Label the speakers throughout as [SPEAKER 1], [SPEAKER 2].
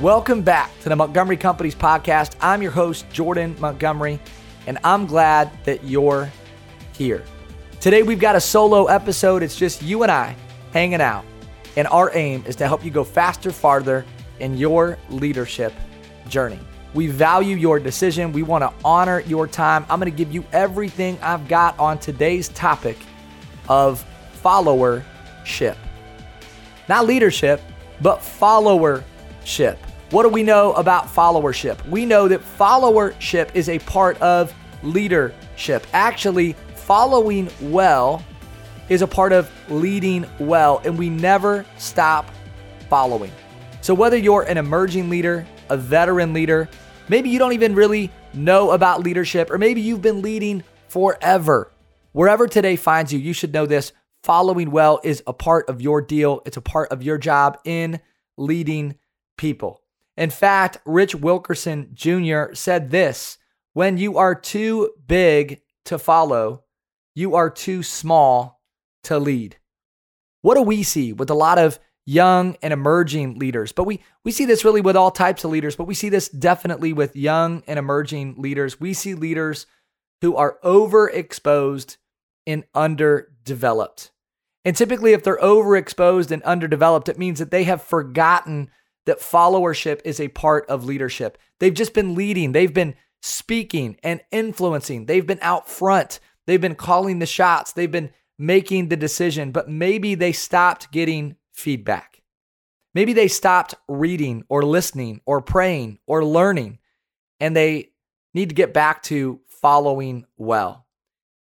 [SPEAKER 1] Welcome back to the Montgomery Companies podcast. I'm your host, Jordan Montgomery, and I'm glad that you're here. Today, we've got a solo episode. It's just you and I hanging out, and our aim is to help you go faster, farther in your leadership journey. We value your decision. We want to honor your time. I'm going to give you everything I've got on today's topic of followership. Not leadership, but followership. What do we know about followership? We know that followership is a part of leadership. Actually, following well is a part of leading well, and we never stop following. So, whether you're an emerging leader, a veteran leader, maybe you don't even really know about leadership, or maybe you've been leading forever. Wherever today finds you, you should know this following well is a part of your deal, it's a part of your job in leading people. In fact, Rich Wilkerson Jr. said this when you are too big to follow, you are too small to lead. What do we see with a lot of young and emerging leaders? But we, we see this really with all types of leaders, but we see this definitely with young and emerging leaders. We see leaders who are overexposed and underdeveloped. And typically, if they're overexposed and underdeveloped, it means that they have forgotten that followership is a part of leadership. They've just been leading, they've been speaking and influencing, they've been out front, they've been calling the shots, they've been making the decision, but maybe they stopped getting feedback. Maybe they stopped reading or listening or praying or learning, and they need to get back to following well.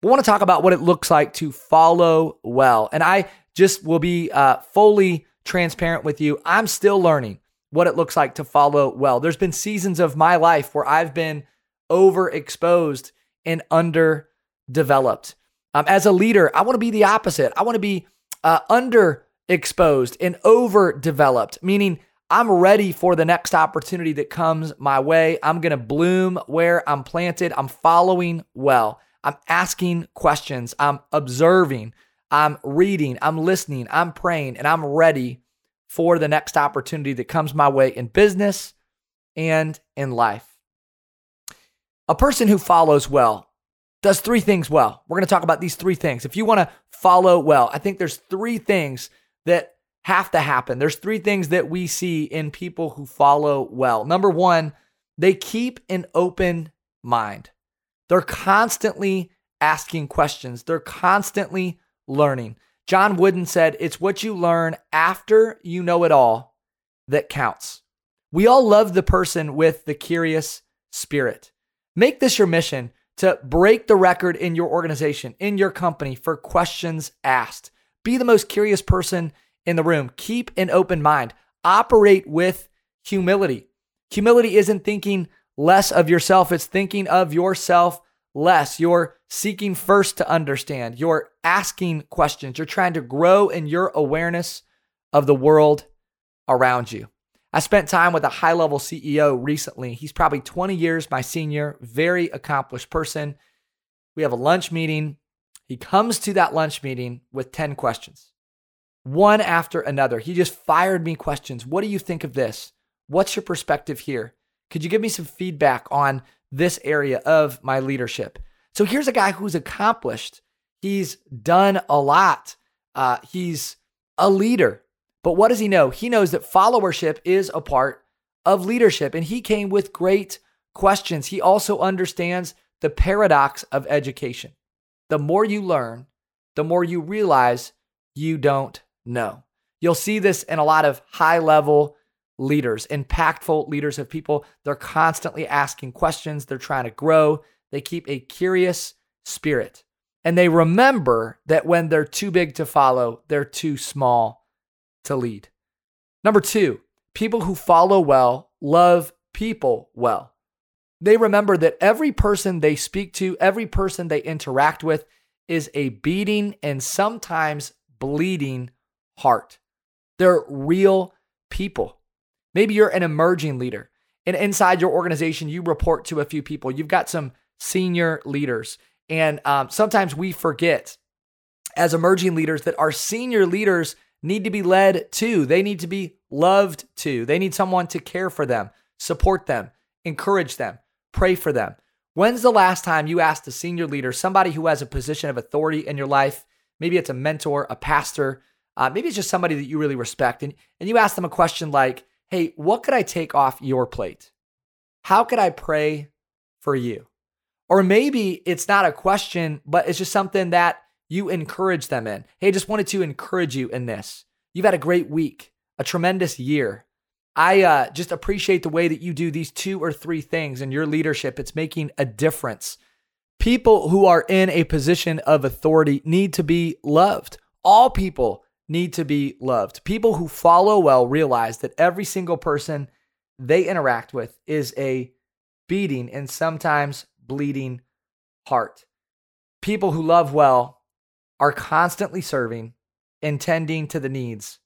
[SPEAKER 1] We want to talk about what it looks like to follow well. And I just will be uh, fully transparent with you. I'm still learning what it looks like to follow well. There's been seasons of my life where I've been overexposed and underdeveloped. Um, as a leader, I want to be the opposite. I want to be uh, underexposed and overdeveloped, meaning I'm ready for the next opportunity that comes my way. I'm going to bloom where I'm planted. I'm following well. I'm asking questions. I'm observing. I'm reading, I'm listening, I'm praying, and I'm ready for the next opportunity that comes my way in business and in life. A person who follows well does three things well. We're going to talk about these three things. If you want to follow well, I think there's three things that have to happen. There's three things that we see in people who follow well. Number one, they keep an open mind. They're constantly asking questions. They're constantly learning. John Wooden said, It's what you learn after you know it all that counts. We all love the person with the curious spirit. Make this your mission to break the record in your organization, in your company for questions asked. Be the most curious person in the room. Keep an open mind. Operate with humility. Humility isn't thinking less of yourself, it's thinking of yourself less. You're seeking first to understand. You're asking questions. You're trying to grow in your awareness of the world around you. I spent time with a high level CEO recently. He's probably 20 years my senior, very accomplished person. We have a lunch meeting. He comes to that lunch meeting with 10 questions, one after another. He just fired me questions. What do you think of this? What's your perspective here? Could you give me some feedback on this area of my leadership. So here's a guy who's accomplished. He's done a lot. Uh, he's a leader. But what does he know? He knows that followership is a part of leadership, and he came with great questions. He also understands the paradox of education. The more you learn, the more you realize you don't know. You'll see this in a lot of high level leaders, impactful leaders of people. They're constantly asking questions, they're trying to grow, they keep a curious spirit. And they remember that when they're too big to follow, they're too small to lead. Number two, people who follow well love people well. They remember that every person they speak to, every person they interact with is a beating and sometimes bleeding heart. They're real people. Maybe you're an emerging leader. And inside your organization, you report to a few people. You've got some senior leaders. And um, sometimes we forget as emerging leaders that our senior leaders need to be led to, They need to be loved to. They need someone to care for them, support them, encourage them, pray for them. When's the last time you asked a senior leader, somebody who has a position of authority in your life? Maybe it's a mentor, a pastor, uh, maybe it's just somebody that you really respect, and, and you ask them a question like, Hey, what could I take off your plate? How could I pray for you? Or maybe it's not a question, but it's just something that you encourage them in. Hey, just wanted to encourage you in this. You've had a great week, a tremendous year. I uh, just appreciate the way that you do these two or three things in your leadership. It's making a difference. People who are in a position of authority need to be loved. All people need to be loved. People who follow well realize that every single person they interact with is a beating and sometimes bleeding heart. People who love well are constantly serving and tending to the needs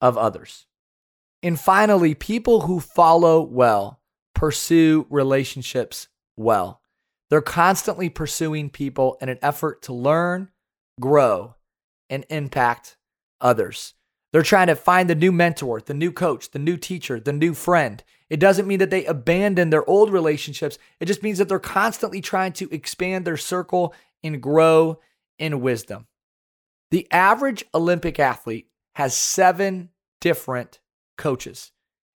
[SPEAKER 1] of others. And finally, people who follow well pursue relationships well. They're constantly pursuing people in an effort to learn, grow, and impact others. They're trying to find the new mentor, the new coach, the new teacher, the new friend. It doesn't mean that they abandon their old relationships. It just means that they're constantly trying to expand their circle and grow in wisdom. The average Olympic athlete has seven different coaches.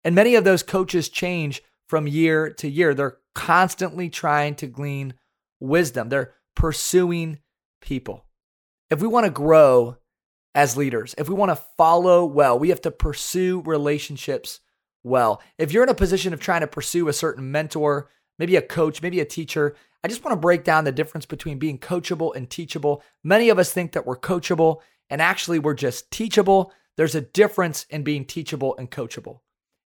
[SPEAKER 1] And many of those coaches change from year to year. They're constantly trying to glean wisdom, they're pursuing people. If we want to grow as leaders, if we want to follow well, we have to pursue relationships well. If you're in a position of trying to pursue a certain mentor, maybe a coach, maybe a teacher, I just want to break down the difference between being coachable and teachable. Many of us think that we're coachable, and actually, we're just teachable. There's a difference in being teachable and coachable.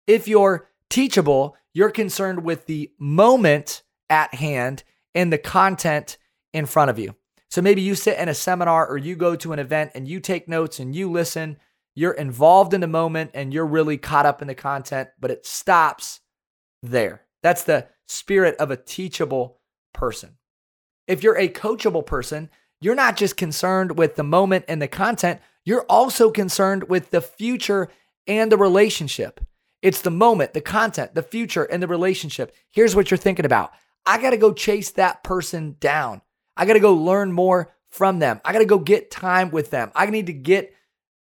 [SPEAKER 1] If you're teachable, you're concerned with the moment at hand and the content in front of you. So maybe you sit in a seminar or you go to an event and you take notes and you listen. You're involved in the moment and you're really caught up in the content, but it stops there. That's the spirit of a teachable person. If you're a coachable person, you're not just concerned with the moment and the content, you're also concerned with the future and the relationship. It's the moment, the content, the future, and the relationship. Here's what you're thinking about I got to go chase that person down. I got to go learn more from them. I got to go get time with them. I need to get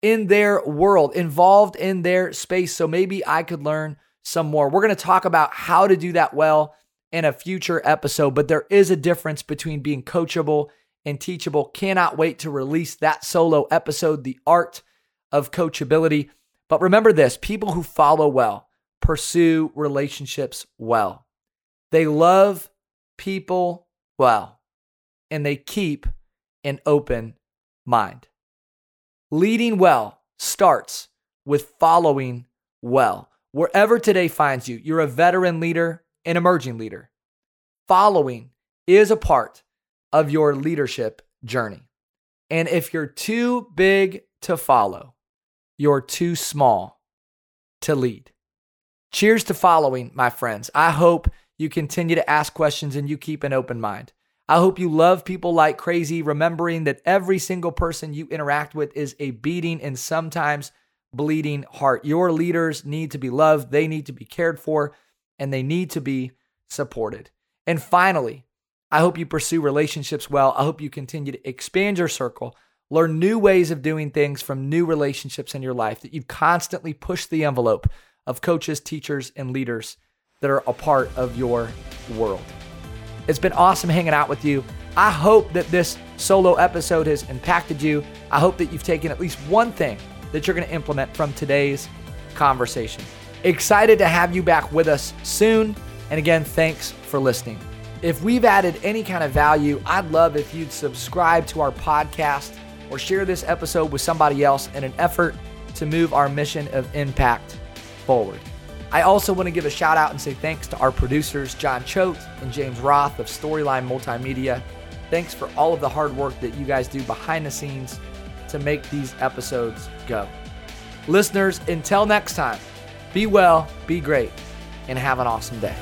[SPEAKER 1] in their world, involved in their space. So maybe I could learn some more. We're going to talk about how to do that well in a future episode, but there is a difference between being coachable and teachable. Cannot wait to release that solo episode, The Art of Coachability. But remember this people who follow well pursue relationships well. They love people well, and they keep an open mind. Leading well starts with following well. Wherever today finds you, you're a veteran leader, an emerging leader. Following is a part of your leadership journey. And if you're too big to follow, you're too small to lead. Cheers to following, my friends. I hope you continue to ask questions and you keep an open mind. I hope you love people like crazy, remembering that every single person you interact with is a beating and sometimes bleeding heart. Your leaders need to be loved, they need to be cared for, and they need to be supported. And finally, I hope you pursue relationships well. I hope you continue to expand your circle, learn new ways of doing things from new relationships in your life, that you constantly push the envelope of coaches, teachers, and leaders that are a part of your world. It's been awesome hanging out with you. I hope that this solo episode has impacted you. I hope that you've taken at least one thing that you're going to implement from today's conversation. Excited to have you back with us soon. And again, thanks for listening. If we've added any kind of value, I'd love if you'd subscribe to our podcast or share this episode with somebody else in an effort to move our mission of impact forward. I also want to give a shout out and say thanks to our producers, John Choate and James Roth of Storyline Multimedia. Thanks for all of the hard work that you guys do behind the scenes to make these episodes go. Listeners, until next time, be well, be great, and have an awesome day.